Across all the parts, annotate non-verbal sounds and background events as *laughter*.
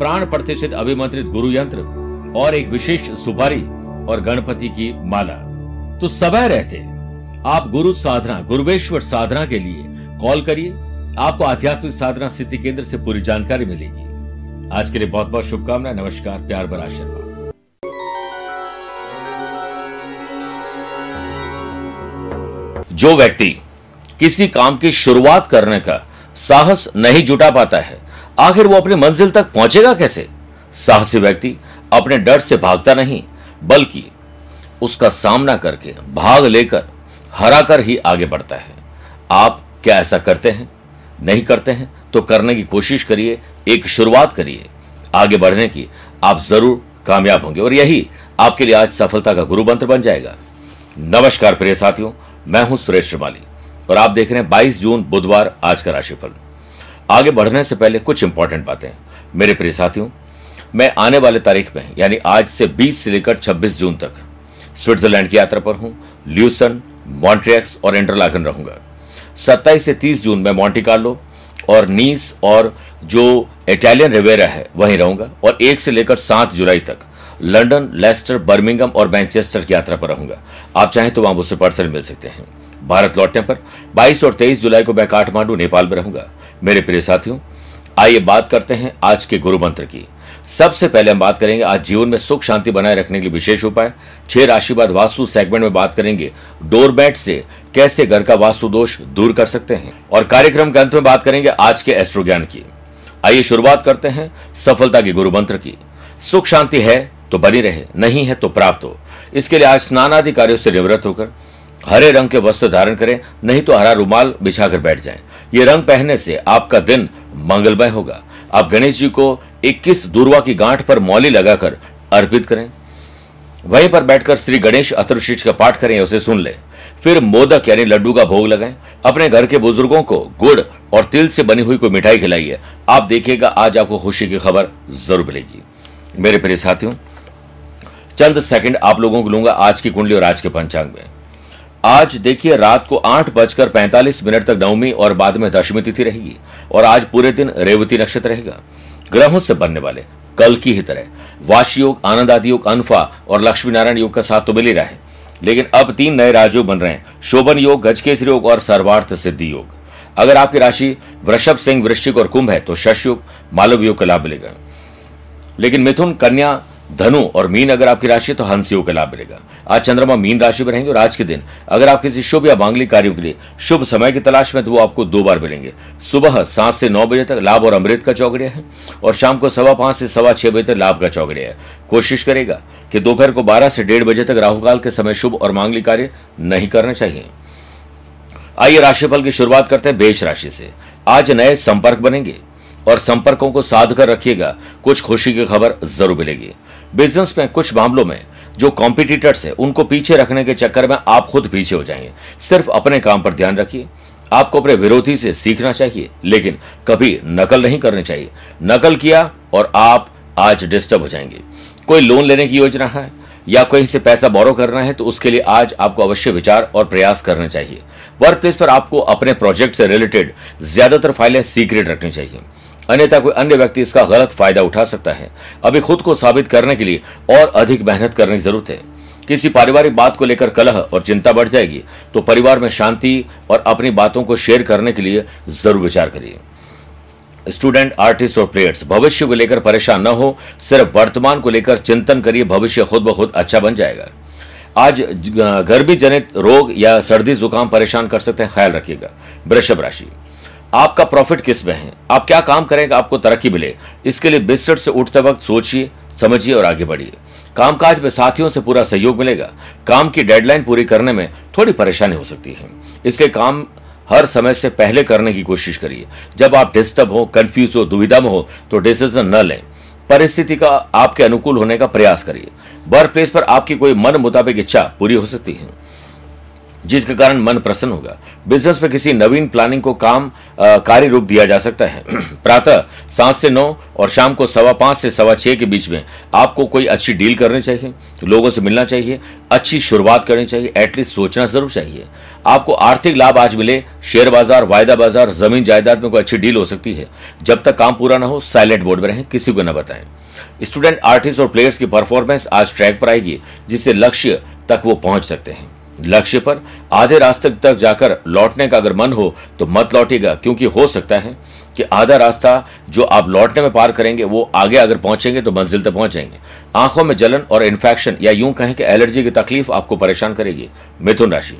प्राण प्रतिष्ठित अभिमंत्रित गुरु यंत्र और एक विशेष सुपारी और गणपति की माला। तो समय रहते। आप गुरु साधना, गुरुवेश्वर साधना के लिए कॉल करिए। आपको आध्यात्मिक साधना सिद्धि केंद्र से पूरी जानकारी मिलेगी। आज के लिए बहुत बहुत शुभकामनाएँ। नमस्कार, प्यार भरा आशीर्वाद। जो व्यक्ति किसी काम की शुरुआत करने का साहस नहीं जुटा पाता है आखिर वो अपनी मंजिल तक पहुंचेगा कैसे? साहसी व्यक्ति अपने डर से भागता नहीं, बल्कि उसका सामना करके भाग लेकर हराकर ही आगे बढ़ता है। आप क्या ऐसा करते हैं? नहीं करते हैं तो करने की कोशिश करिए, एक शुरुआत करिए। आगे बढ़ने की आप ज़रूर कामयाब होंगे, और यही आपके लिए आज सफलता का गुरु मंत्र बन जाएगा। नमस्कार प्रिय साथियों, मैं हूँ सुरेश श्रीमाली, और आप देख रहे हैं 22 जून बुधवार आज का राशिफल। आगे बढ़ने से पहले कुछ इंपॉर्टेंट बातें। मेरे प्रिय साथियों, मैं आने वाले तारीख में, यानी आज से 20 से लेकर 26 जून तक, स्विट्जरलैंड की यात्रा पर हूँ, ल्यूसन, मॉन्ट्रियक्स और इंटरलागन रहूँगा। 27 से 30 जून में मॉन्टी कार्लो और नीस और जो इटालियन रिवेरा है, वहीं रहूँगा और एक से लेकर सात जुलाई तक लंदन लेस्टर बर्मिंगम और मैनचेस्टर की यात्रा पर रहूँगा। आप चाहें तो वहाँ मुझसे पर्सनल मिल सकते हैं। भारत लौटने पर 22 और 23 जुलाई को मैं काठमांडू, नेपाल में रहूँगा। मेरे प्रिय साथियों, आइए बात करते हैं आज के गुरु मंत्र की। सबसे पहले हम बात करेंगे, आज जीवन में सुख शांति बनाए रखने के लिए विशेष उपाय। छह राशिवाद वास्तु सेगमेंट में बात करेंगे डोरबैट से कैसे घर का वास्तु दोष दूर कर सकते हैं। और कार्यक्रम के अंत में बात करेंगे आज के एस्ट्रो ज्ञान की। आइए शुरुआत करते हैं सफलता के गुरु मंत्र की। सुख शांति है तो बनी रहे, नहीं है तो प्राप्त हो। इसके लिए आज स्नान आदि कार्यों से निवृत्त होकर हरे रंग के वस्त्र धारण करें, नहीं तो हरा रुमाल बिछाकर बैठ जाएँ। ये रंग पहनने से आपका दिन मंगलमय होगा। आप गणेश जी को 21 दूरवा की गांठ पर मौली लगाकर अर्पित करें। वहीं पर बैठकर श्री गणेश अतुशीष का पाठ करें उसे सुन ले। फिर मोदक यानी लड्डू का भोग लगाएँ। अपने घर के बुज़ुर्गों को गुड़ और तिल से बनी हुई कोई मिठाई खिलाइए। आप देखिएगा, आज आपको खुशी की खबर ज़रूर मिलेगी। मेरे प्रिय साथियों, चंद सेकंड आप लोगों को लूँगा आज की कुंडली और आज के पंचांग में। आज देखिए, रात को आठ बजकर पैंतालीस मिनट तक नवमी और बाद में दशमी तिथि रहेगी और आज पूरे दिन रेवती नक्षत्र रहेगा। ग्रहों से बनने वाले कल की ही तरह वाश योग, आनंद आदि योग, अनफा और लक्ष्मी नारायण योग का साथ तो मिल ही रहा है। लेकिन अब तीन नए राजयोग बन रहे हैं, शोभन योग, गजकेसरी योग और सर्वार्थ सिद्धि योग। अगर आपकी राशि वृषभ, सिंह, वृश्चिक और कुंभ है तो शश योग, मालव योग का लाभ मिलेगा। लेकिन मिथुन, कन्या धनु और मीन अगर आपकी राशि है तो हंस योग का लाभ मिलेगा। आज चंद्रमा मीन राशि में रहेंगे और आज के दिन अगर आप किसी शुभ या मांगलिक कार्यों के लिए शुभ समय की तलाश में तो वो आपको दो बार मिलेंगे। सुबह सात से नौ बजे तक लाभ और अमृत का चौकड़िया है और शाम को सवा पाँच से सवा छह बजे तक लाभ का चौकड़िया है। कोशिश करेगा कि दोपहर को बारह से डेढ़ बजे तक राहुकाल के समय शुभ और मांगलिक कार्य नहीं करना चाहिए। आइए राशिफल की शुरुआत करते हैं बेच राशि से। आज नए संपर्क बनेंगे और संपर्कों को साध कर रखिएगा। कुछ खुशी की खबर ज़रूर मिलेगी। बिज़नेस में कुछ मामलों में जो कॉम्पिटिटर्स है, उनको पीछे रखने के चक्कर में आप खुद पीछे हो जाएँगे। सिर्फ़ अपने काम पर ध्यान रखिए। आपको अपने विरोधी से सीखना चाहिए, लेकिन कभी नकल नहीं करनी चाहिए। नकल किया और आप आज डिस्टर्ब हो जाएँगे। कोई लोन लेने की योजना है या कहीं से पैसा बोरो करना है तो उसके लिए आज आपको अवश्य विचार और प्रयास करने चाहिए। वर्क प्लेस पर आपको अपने प्रोजेक्ट से रिलेटेड ज़्यादातर फाइलें सीक्रेट रखनी चाहिए। अन्यथा कोई अन्य व्यक्ति इसका गलत फ़ायदा उठा सकता है। अभी खुद को साबित करने के लिए और अधिक मेहनत करने की ज़रूरत है। किसी पारिवारिक बात को लेकर कलह और चिंता बढ़ जाएगी तो परिवार में शांति और अपनी बातों को शेयर करने के लिए ज़रूर विचार करिए। स्टूडेंट, आर्टिस्ट और प्लेयर्स, भविष्य को लेकर परेशान न हो, सिर्फ़ वर्तमान को लेकर चिंतन करिए, भविष्य खुद ब खुद अच्छा बन जाएगा। आज गर्मी जनित रोग या सर्दी जुकाम परेशान कर सकते हैं, ख्याल रखिएगा। वृषभ राशि। आपका प्रॉफिट किसमें है? आप क्या काम करेंगे आपको तरक्की मिले? इसके लिए बिस्तर से उठते वक्त सोचिए, समझिए और आगे बढ़िए। कामकाज में साथियों से पूरा सहयोग मिलेगा। काम की डेडलाइन पूरी करने में थोड़ी परेशानी हो सकती है। इसलिए काम हर समय से पहले करने की कोशिश करिए। जब आप डिस्टर्ब हो कंफ्यूज हो, दुविधा में हो तो डिसीज़न न लें। परिस्थिति का आपके अनुकूल होने का प्रयास करिए। वर्क प्लेस पर आपकी कोई मन मुताबिक इच्छा पूरी हो सकती है। जिसके कारण मन प्रसन्न होगा। बिज़नेस में किसी नवीन प्लानिंग को काम कार्य रूप दिया जा सकता है। *clears throat* प्रातः सात से नौ और शाम को सवा पाँच से सवा छह के बीच में आपको कोई अच्छी डील करनी चाहिए, लोगों से मिलना चाहिए, अच्छी शुरुआत करनी चाहिए एटलीस्ट सोचना ज़रूर चाहिए। आपको आर्थिक लाभ आज मिले शेयर बाज़ार, वायदा बाज़ार, ज़मीन जायदाद में कोई अच्छी डील हो सकती है। जब तक काम पूरा ना हो साइलेंट बोर्ड में रहें, किसी को न बताएँ। स्टूडेंट आर्टिस्ट और प्लेयर्स की परफॉर्मेंस आज ट्रैक पर आएगी, जिससे लक्ष्य तक वो पहुँच सकते हैं। लक्ष्य पर आधे रास्ते तक जाकर लौटने का अगर मन हो तो मत लौटेगा क्योंकि हो सकता है कि आधा रास्ता जो आप लौटने में पार करेंगे, वो आगे अगर पहुँचेंगे तो मंजिल तक पहुँचेंगे। आँखों में जलन और इन्फेक्शन या यूँ कहें कि एलर्जी की तकलीफ़ आपको परेशान करेगी। मिथुन राशि।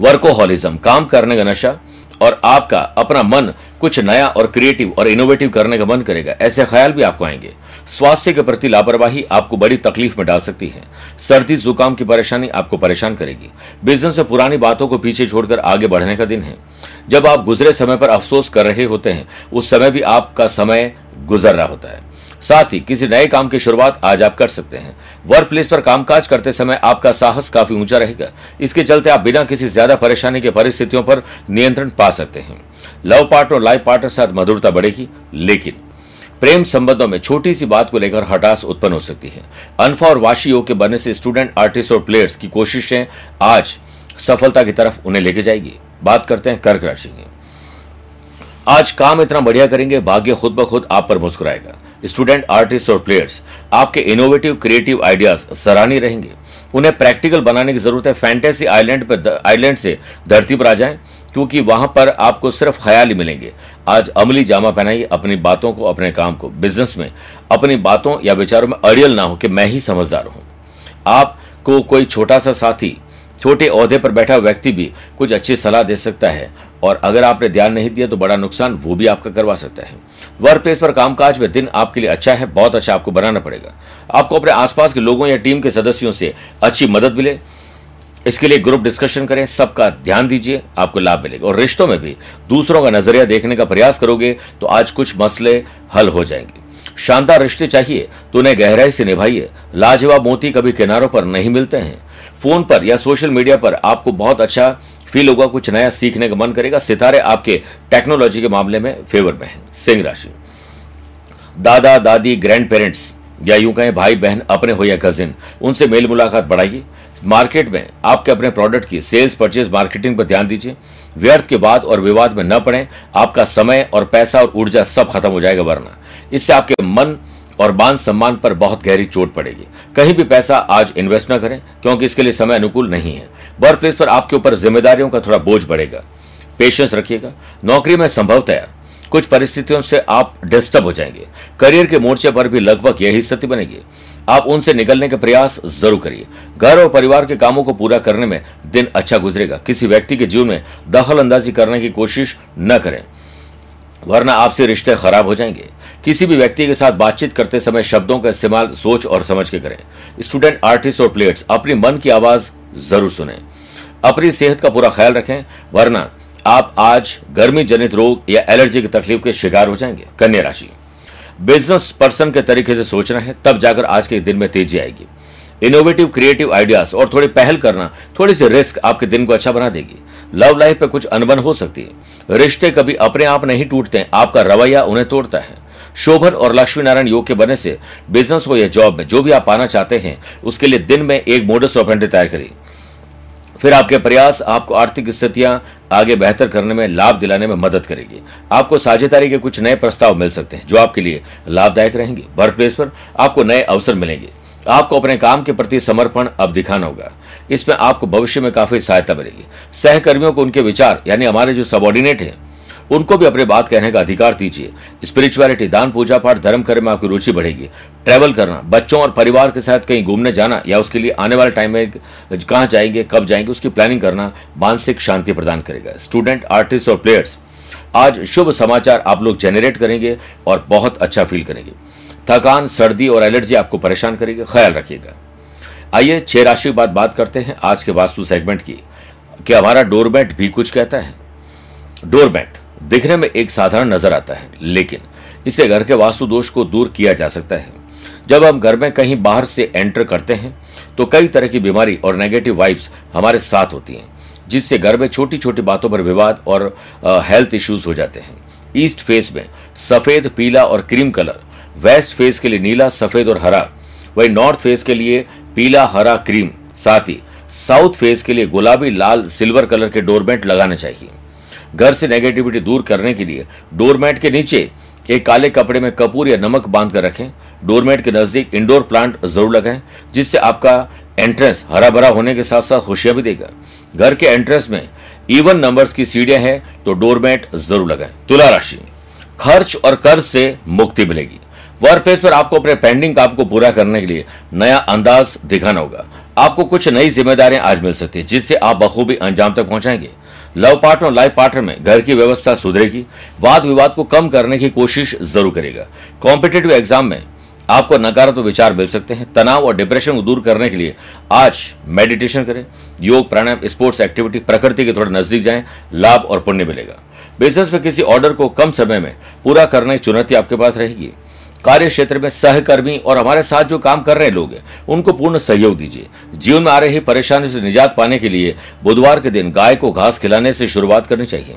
वर्कोहॉलिज्म, काम करने का नशा, और आपका अपना मन कुछ नया और क्रिएटिव और इनोवेटिव करने का मन करेगा। ऐसे ख्याल भी आपको आएँगे। स्वास्थ्य के प्रति लापरवाही आपको बड़ी तकलीफ़ में डाल सकती है। सर्दी, जुकाम की परेशानी आपको परेशान करेगी। बिज़नेस से पुरानी बातों को पीछे छोड़कर आगे बढ़ने का दिन है। जब आप गुजरे समय पर अफसोस कर रहे होते हैं, उस समय भी आपका समय गुजर रहा होता है। साथ ही किसी नए काम की शुरुआत आज आप कर सकते हैं। वर्क प्लेस पर कामकाज करते समय आपका साहस काफ़ी ऊँचा रहेगा। इसके चलते आप बिना किसी ज़्यादा परेशानी के परिस्थितियों पर नियंत्रण पा सकते हैं। लव पार्टनर और लाइफ पार्टनर साथ मधुरता बढ़ेगी, लेकिन प्रेम संबंधों में छोटी सी बात को लेकर हटास उत्पन्न हो सकती है। अनफा और योग के बनने से स्टूडेंट, आर्टिस्ट और प्लेयर्स की कोशिशें आज सफलता की तरफ़ उन्हें लेके जाएगी। बात करते हैं कर्क राशि की। आज काम इतना बढ़िया करेंगे, भाग्य खुद ब खुद आप पर मुस्कुराएगा। स्टूडेंट, आर्टिस्ट और प्लेयर्स, आपके इनोवेटिव क्रिएटिव आइडियाज़ सराहनीय रहेंगे। उन्हें प्रैक्टिकल बनाने की ज़रूरत है। फैंटेसी आइलैंड पर आइलैंड से धरती पर आ जाएँ। क्योंकि वहाँ पर आपको सिर्फ़ ख्याल ही मिलेंगे। आज अमली जामा पहनाइए, अपनी बातों को, अपने काम को। बिज़नेस में अपनी बातों या विचारों में अड़ियल ना हो कि मैं ही समझदार हूँ। आपको कोई छोटा सा साथी, छोटे औहदे पर बैठा व्यक्ति भी कुछ अच्छी सलाह दे सकता है और अगर आपने ध्यान नहीं दिया तो बड़ा नुकसान वो भी आपका करवा सकता है। वर्क प्लेस पर कामकाज में दिन आपके लिए अच्छा है, बहुत अच्छा आपको बनाना पड़ेगा। आपको अपने आसपास के लोगों या टीम के सदस्यों से अच्छी मदद मिले इसके लिए ग्रुप डिस्कशन करें, सबका ध्यान दीजिए, आपको लाभ मिलेगा। और रिश्तों में भी दूसरों का नज़रिया देखने का प्रयास करोगे तो आज कुछ मसले हल हो जाएँगे। शानदार रिश्ते चाहिए तो उन्हें गहराई से निभाइए। लाजवाब मोती कभी किनारों पर नहीं मिलते हैं। फ़ोन पर या सोशल मीडिया पर आपको बहुत अच्छा फील होगा, कुछ नया सीखने का मन करेगा। सितारे आपके टेक्नोलॉजी के मामले में फेवर में है। सिंह राशि। दादा, दादी ग्रैंड पेरेंट्स या यूँ कहें भाई बहन अपने हो या कजिन उनसे मेल मुलाकात बढ़ाइए। मार्केट में आपके अपने प्रोडक्ट की सेल्स परचेज मार्केटिंग पर ध्यान दीजिए। व्यर्थ के बाद और विवाद में न पड़े। आपका समय और पैसा और ऊर्जा सब खत्म हो जाएगा, वरना। इससे आपके मन और मान सम्मान पर बहुत गहरी चोट पड़ेगी। कहीं भी पैसा आज इन्वेस्ट न करें, क्योंकि इसके लिए समय अनुकूल नहीं है। वर्क प्लेस पर आपके ऊपर जिम्मेदारियों का थोड़ा बोझ बढ़ेगा। पेशेंस रखिएगा। नौकरी में संभवतः कुछ परिस्थितियों से आप डिस्टर्ब हो जाएँगे। करियर के मोर्चे पर भी लगभग यही स्थिति बनेगी। आप उनसे निकलने के प्रयास ज़रूर करिए। घर और परिवार के कामों को पूरा करने में दिन अच्छा गुजरेगा। किसी व्यक्ति के जीवन में दखल अंदाजी करने की कोशिश न करें, वरना आपसे रिश्ते खराब हो जाएँगे। किसी भी व्यक्ति के साथ बातचीत करते समय शब्दों का इस्तेमाल सोच और समझ के करें। स्टूडेंट, आर्टिस्ट और प्लेयर्स, अपनी मन की आवाज़ ज़रूर सुने। अपनी सेहत का पूरा ख्याल रखें, वरना आप आज गर्मी जनित रोग या एलर्जी की तकलीफ़ के शिकार हो जाएँगे। कन्या राशि। बिज़नेस पर्सन के तरीके से सोचना है, तब जाकर आज के दिन में तेज़ी आएगी। इनोवेटिव क्रिएटिव आइडियाज़ और थोड़ी पहल करना, थोड़ी सी रिस्क आपके दिन को अच्छा बना देगी। लव लाइफ पे कुछ अनबन हो सकती है। रिश्ते कभी अपने आप नहीं टूटते, आपका रवैया उन्हें तोड़ता है। शोभन और लक्ष्मी नारायण योग के बनने से बिज़नेस हो या जॉब में, जो भी आप पाना चाहते हैं, उसके लिए दिन में एक मोडस ऑपेंडी तैयार करिए। फिर आपके प्रयास आपको आर्थिक स्थितियाँ आगे बेहतर करने में, लाभ दिलाने में मदद करेगी। आपको साझेदारी के कुछ नए प्रस्ताव मिल सकते हैं, जो आपके लिए लाभदायक रहेंगे। वर्क प्लेस पर आपको नए अवसर मिलेंगे। आपको अपने काम के प्रति समर्पण अब दिखाना होगा। इसमें आपको भविष्य में काफ़ी सहायता मिलेगी। सहकर्मियों को उनके विचार, यानी हमारे जो सबॉर्डिनेट हैं उनको भी अपनी बात कहने का अधिकार दीजिए। स्पिरिचुअलिटी दान, पूजा पाठ, धर्म करने में आपकी रुचि बढ़ेगी। ट्रैवल करना, बच्चों और परिवार के साथ कहीं घूमने जाना या उसके लिए आने वाले टाइम में कहाँ जाएँगे, कब जाएँगे, उसकी प्लानिंग करना मानसिक शांति प्रदान करेगा। स्टूडेंट आर्टिस्ट और प्लेयर्स आज शुभ समाचार आप लोग जेनरेट करेंगे और बहुत अच्छा फील करेंगे। थकान, सर्दी और एलर्जी आपको परेशान करेगी, ख्याल रखिएगा। आइए छह राशि के बाद बात करते हैं आज के वास्तु सेगमेंट की। क्या हमारा डोरमैट भी कुछ कहता है। डोरमैट दिखने में एक साधारण नज़र आता है, लेकिन इसे घर के वास्तु दोष को दूर किया जा सकता है। जब हम घर में कहीं बाहर से एंटर करते हैं तो कई तरह की बीमारी और नेगेटिव वाइब्स हमारे साथ होती हैं, जिससे घर में छोटी छोटी बातों पर विवाद और हेल्थ इश्यूज़ हो जाते हैं। ईस्ट फेस में सफ़ेद, पीला और क्रीम कलर, वेस्ट फेस के लिए नीला, सफ़ेद और हरा, वही नॉर्थ फेस के लिए पीला, हरा, क्रीम, साथ ही साउथ फेस के लिए गुलाबी, लाल, सिल्वर कलर के डोरमेट लगाने चाहिए। घर से नेगेटिविटी दूर करने के लिए डोरमेट के नीचे एक काले कपड़े में कपूर या नमक बाँध कर रखें। डोरमेट के नज़दीक इंडोर प्लांट ज़रूर लगाएँ, जिससे आपका एंट्रेंस हरा भरा होने के साथ साथ खुशियाँ भी देगा। घर के एंट्रेंस में इवन नंबर्स की सीढ़ियाँ हैं तो डोरमेट ज़रूर लगाएँ। तुला राशि, खर्च और कर्ज से मुक्ति मिलेगी। वर्क प्लेस पर आपको अपने पेंडिंग काम को पूरा करने के लिए नया अंदाज दिखाना होगा। आपको कुछ नई जिम्मेदारियाँ आज मिल सकती है, जिससे आप बखूबी अंजाम तक पहुंचाएँगे। लव पार्टनर और लाइफ पार्टनर में घर की व्यवस्था सुधरेगी वाद विवाद को कम करने की कोशिश ज़रूर करेगा। कॉम्पिटेटिव एग्ज़ाम में आपको नकारात्मक विचार मिल सकते हैं। तनाव और डिप्रेशन को दूर करने के लिए आज मेडिटेशन करें। योग, प्राणायाम, स्पोर्ट्स एक्टिविटी, प्रकृति के थोड़े नज़दीक जाएँ, लाभ और पुण्य मिलेगा। बिज़नेस में किसी ऑर्डर को कम समय में पूरा करने की चुनौती आपके पास रहेगी। कार्य क्षेत्र में सहकर्मी और हमारे साथ जो काम कर रहे लोग हैं, उनको पूर्ण सहयोग दीजिए। जीवन में आ रही परेशानी से निजात पाने के लिए बुधवार के दिन गाय को घास खिलाने से शुरुआत करनी चाहिए।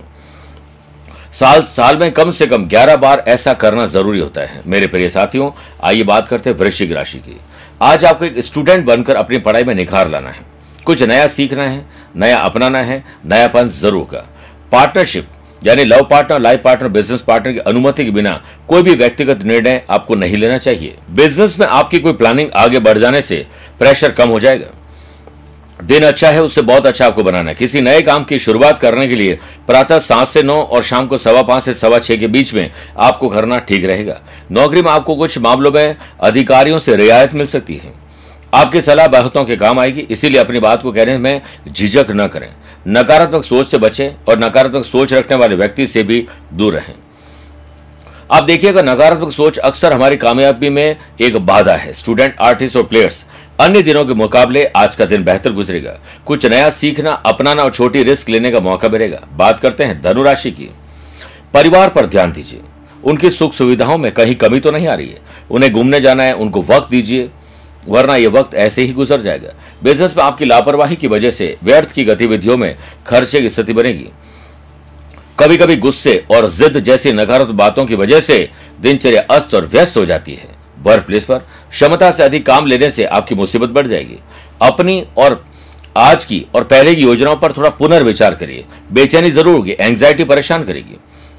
साल साल में कम से कम 11 बार ऐसा करना ज़रूरी होता है। मेरे प्रिय साथियों, आइए बात करते हैं वृश्चिक राशि की। आज आपको एक स्टूडेंट बनकर अपनी पढ़ाई में निखार लाना है। कुछ नया सीखना है, नया अपनाना है, नयापन ज़रूर का पार्टनरशिप यानी love partner, life partner business partner की अनुमति के बिना कोई भी व्यक्तिगत निर्णय आपको नहीं लेना चाहिए। बिज़नेस में आपकी कोई प्लानिंग आगे बढ़ जाने से प्रेशर कम हो जाएगा। दिन अच्छा है, उससे बहुत अच्छा आपको बनाना है। किसी नए काम की शुरुआत करने के लिए प्रातः सात से नौ और शाम को सवा पाँच से सवा छह के बीच में आपको करना ठीक रहेगा। नौकरी में आपको कुछ मामलों में अधिकारियों से रियायत मिल सकती है। आपकी सलाह बहुतों के काम आएगी, इसीलिए अपनी बात को कहने में झिझक न करें। नकारात्मक सोच से बचें और नकारात्मक सोच रखने वाले व्यक्ति से भी दूर रहें। आप देखिएगा नकारात्मक सोच अक्सर हमारी कामयाबी में एक बाधा है स्टूडेंट आर्टिस्ट और प्लेयर्स अन्य दिनों के मुकाबले आज का दिन बेहतर गुजरेगा। कुछ नया सीखना, अपनाना और छोटी रिस्क लेने का मौका मिलेगा। बात करते हैं धनुराशि की। परिवार पर ध्यान दीजिए। उनकी सुख सुविधाओं में कहीं कमी तो नहीं आ रही है। उन्हें घूमने जाना है, उनको वक्त दीजिए, वरना यह वक्त ऐसे ही गुजर जाएगा। बिज़नेस में आपकी लापरवाही की वजह से व्यर्थ की गतिविधियों में खर्चे की स्थिति बनेगी। कभी कभी गुस्से और जिद जैसी नकारात्मक बातों की वजह से दिनचर्या अस्त और व्यस्त हो जाती है। वर्क प्लेस पर क्षमता से अधिक काम लेने से आपकी मुसीबत बढ़ जाएगी। अपनी और आज की और पहले की योजनाओं पर थोड़ा पुनर्विचार करिए। बेचैनी ज़रूर होगी एंग्जाइटी परेशान करेगी।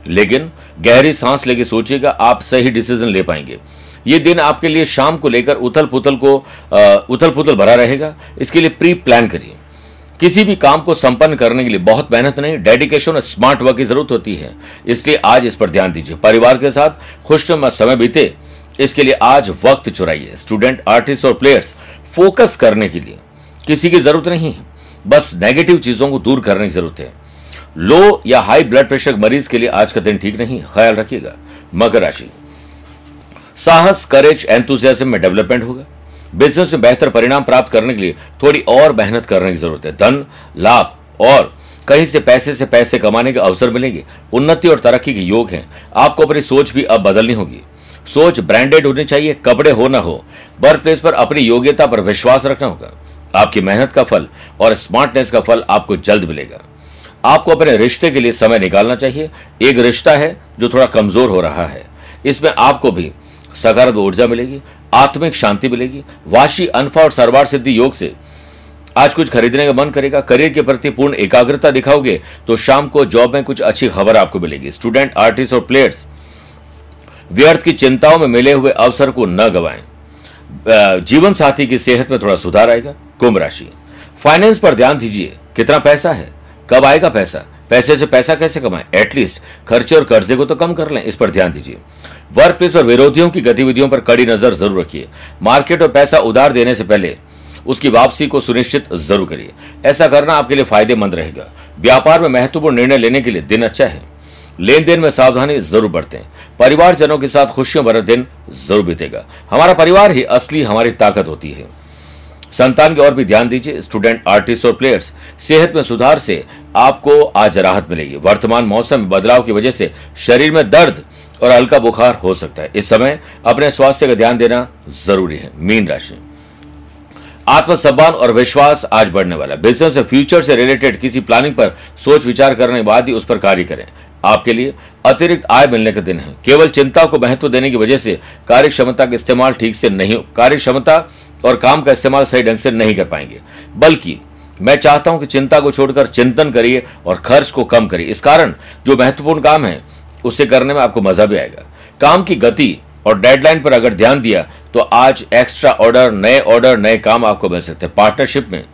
लेकिन गहरी सांस लेके सोचिएगा, आप सही डिसीज़न ले पाएँगे। ये दिन आपके लिए शाम को लेकर उथल पुथल को उथल पुथल भरा रहेगा। इसके लिए प्री प्लान करिए। किसी भी काम को संपन्न करने के लिए बहुत मेहनत नहीं डेडिकेशन और स्मार्ट वर्क की ज़रूरत होती है। इसलिए आज इस पर ध्यान दीजिए। परिवार के साथ खुशनुमा समय बीते। इसके लिए आज वक्त चुराइए। स्टूडेंट आर्टिस्ट और प्लेयर्स फोकस करने के लिए। किसी की ज़रूरत नहीं है। बस नेगेटिव चीज़ों को दूर करने की ज़रूरत है। लो या हाई ब्लड प्रेशर मरीज़ के लिए आज का दिन ठीक नहीं ख्याल रखिएगा। मकर राशि। साहस करेज एंथुजियाज्म में डेवलपमेंट होगा। बिज़नेस में बेहतर परिणाम प्राप्त करने के लिए थोड़ी और मेहनत करने की ज़रूरत है। धन, लाभ और कहीं से पैसे से पैसे कमाने के अवसर मिलेंगे। उन्नति और तरक्की के योग हैं। आपको अपनी सोच भी अब बदलनी होगी। सोच ब्रांडेड होनी चाहिए, कपड़े हो ना हो। वर्क प्लेस पर अपनी योग्यता पर विश्वास रखना होगा। आपकी मेहनत का फल और स्मार्टनेस का फल आपको जल्द मिलेगा। आपको अपने रिश्ते के लिए समय निकालना चाहिए। एक रिश्ता है जो थोड़ा कमज़ोर हो रहा है। इसमें आपको भी सकारात्मक ऊर्जा मिलेगी, आत्मिक शांति मिलेगी। वाशी अनफा और सरवार सिद्धि योग से आज कुछ खरीदने का मन करेगा। करियर के प्रति पूर्ण एकाग्रता दिखाओगे तो शाम को जॉब में कुछ अच्छी खबर आपको मिलेगी। स्टूडेंट, आर्टिस्ट और प्लेयर्स, व्यर्थ की चिंताओं में मिले हुए अवसर को न गवाएँ। जीवन साथी की सेहत में थोड़ा सुधार आएगा। कुंभ राशि। फाइनेंस पर ध्यान दीजिए। कितना पैसा है? कब आएगा पैसा? पैसे से पैसा कैसे कमाएँ? एटलीस्ट खर्चे और कर्जे को तो कम कर लें। इस पर ध्यान दीजिए। वर्क प्लेस पर विरोधियों की गतिविधियों पर कड़ी नज़र ज़रूर रखिए। मार्केट और पैसा उधार देने से पहले उसकी वापसी को सुनिश्चित ज़रूर करिए। ऐसा करना आपके लिए फ़ायदेमंद रहेगा। व्यापार में महत्वपूर्ण निर्णय लेने के लिए दिन अच्छा है। लेन देन में सावधानी ज़रूर बरतें। परिवारजनों के साथ खुशियों भरा दिन ज़रूर बीतेगा। हमारा परिवार ही असली हमारी ताकत होती है। संतान की ओर भी ध्यान दीजिए। स्टूडेंट, आर्टिस्ट और प्लेयर्स, सेहत में सुधार से आपको आज राहत मिलेगी। वर्तमान मौसम में बदलाव की वजह से शरीर में दर्द और हल्का बुखार हो सकता है। इस समय अपने स्वास्थ्य का ध्यान देना ज़रूरी है, मीन राशि। आत्मसम्मान और विश्वास आज बढ़ने वाला है। बिज़नेस फ्यूचर से रिलेटेड किसी प्लानिंग पर सोच विचार करने के बाद ही उस पर कार्य करें। आपके लिए अतिरिक्त आय मिलने का दिन है। केवल चिंता को महत्व देने की वजह से कार्य क्षमता का इस्तेमाल ठीक से नहीं कार्य क्षमता और काम का इस्तेमाल सही ढंग से नहीं कर पाएँगे। बल्कि मैं चाहता हूँ कि चिंता को छोड़कर चिंतन करिए और खर्च को कम करिए। इस कारण जो महत्वपूर्ण काम है उसे करने में आपको मज़ा भी आएगा। काम की गति और डेडलाइन पर अगर ध्यान दिया तो आज एक्स्ट्रा ऑर्डर नए ऑर्डर नए काम आपको मिल सकते हैं। पार्टनरशिप में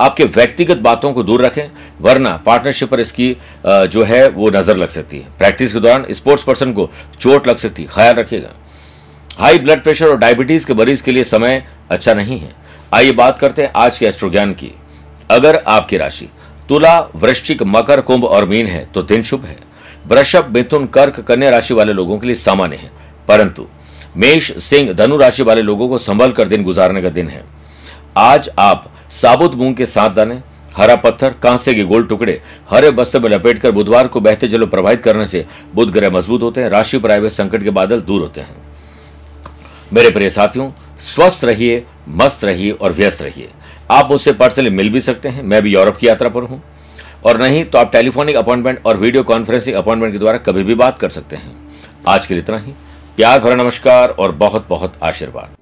आपके व्यक्तिगत बातों को दूर रखें, वरना पार्टनरशिप पर इसकी जो है, वो नज़र लग सकती है। प्रैक्टिस के दौरान स्पोर्ट्स पर्सन को चोट लग सकती है। ख्याल रखिएगा। हाई ब्लड प्रेशर और डायबिटीज़ के मरीज़ के लिए समय अच्छा नहीं है। आइए बात करते हैं आज के एस्ट्रो ज्ञान की। अगर आपकी राशि तुला, वृश्चिक, मकर, कुंभ और मीन है तो दिन शुभ है। वृषभ, मिथुन, कर्क, कन्या राशि वाले लोगों के लिए सामान्य है। परंतु मेष, सिंह, धनु राशि वाले लोगों को संभल कर दिन गुजारने का दिन है। आज आप साबुत मूंग के साथ दाने, हरा पत्थर, कांसे के गोल टुकड़े, हरे बस्ते में लपेटकर बुधवार को बहते जलो प्रभावित करने से बुध ग्रह मज़बूत होते हैं, राशि पर आए हुए संकट के बादल दूर होते हैं। मेरे प्रिय साथियों, स्वस्थ रहिए, मस्त रहिए और व्यस्त रहिए। आप मुझसे पर्सनली मिल भी सकते हैं, मैं भी यूरोप की यात्रा पर हूँ। और नहीं तो आप टेलीफोनिक अपॉइंटमेंट और वीडियो कॉन्फ्रेंसिंग अपॉइंटमेंट के द्वारा कभी भी बात कर सकते हैं। आज के लिए इतना ही। प्यार, भरा नमस्कार और बहुत बहुत आशीर्वाद।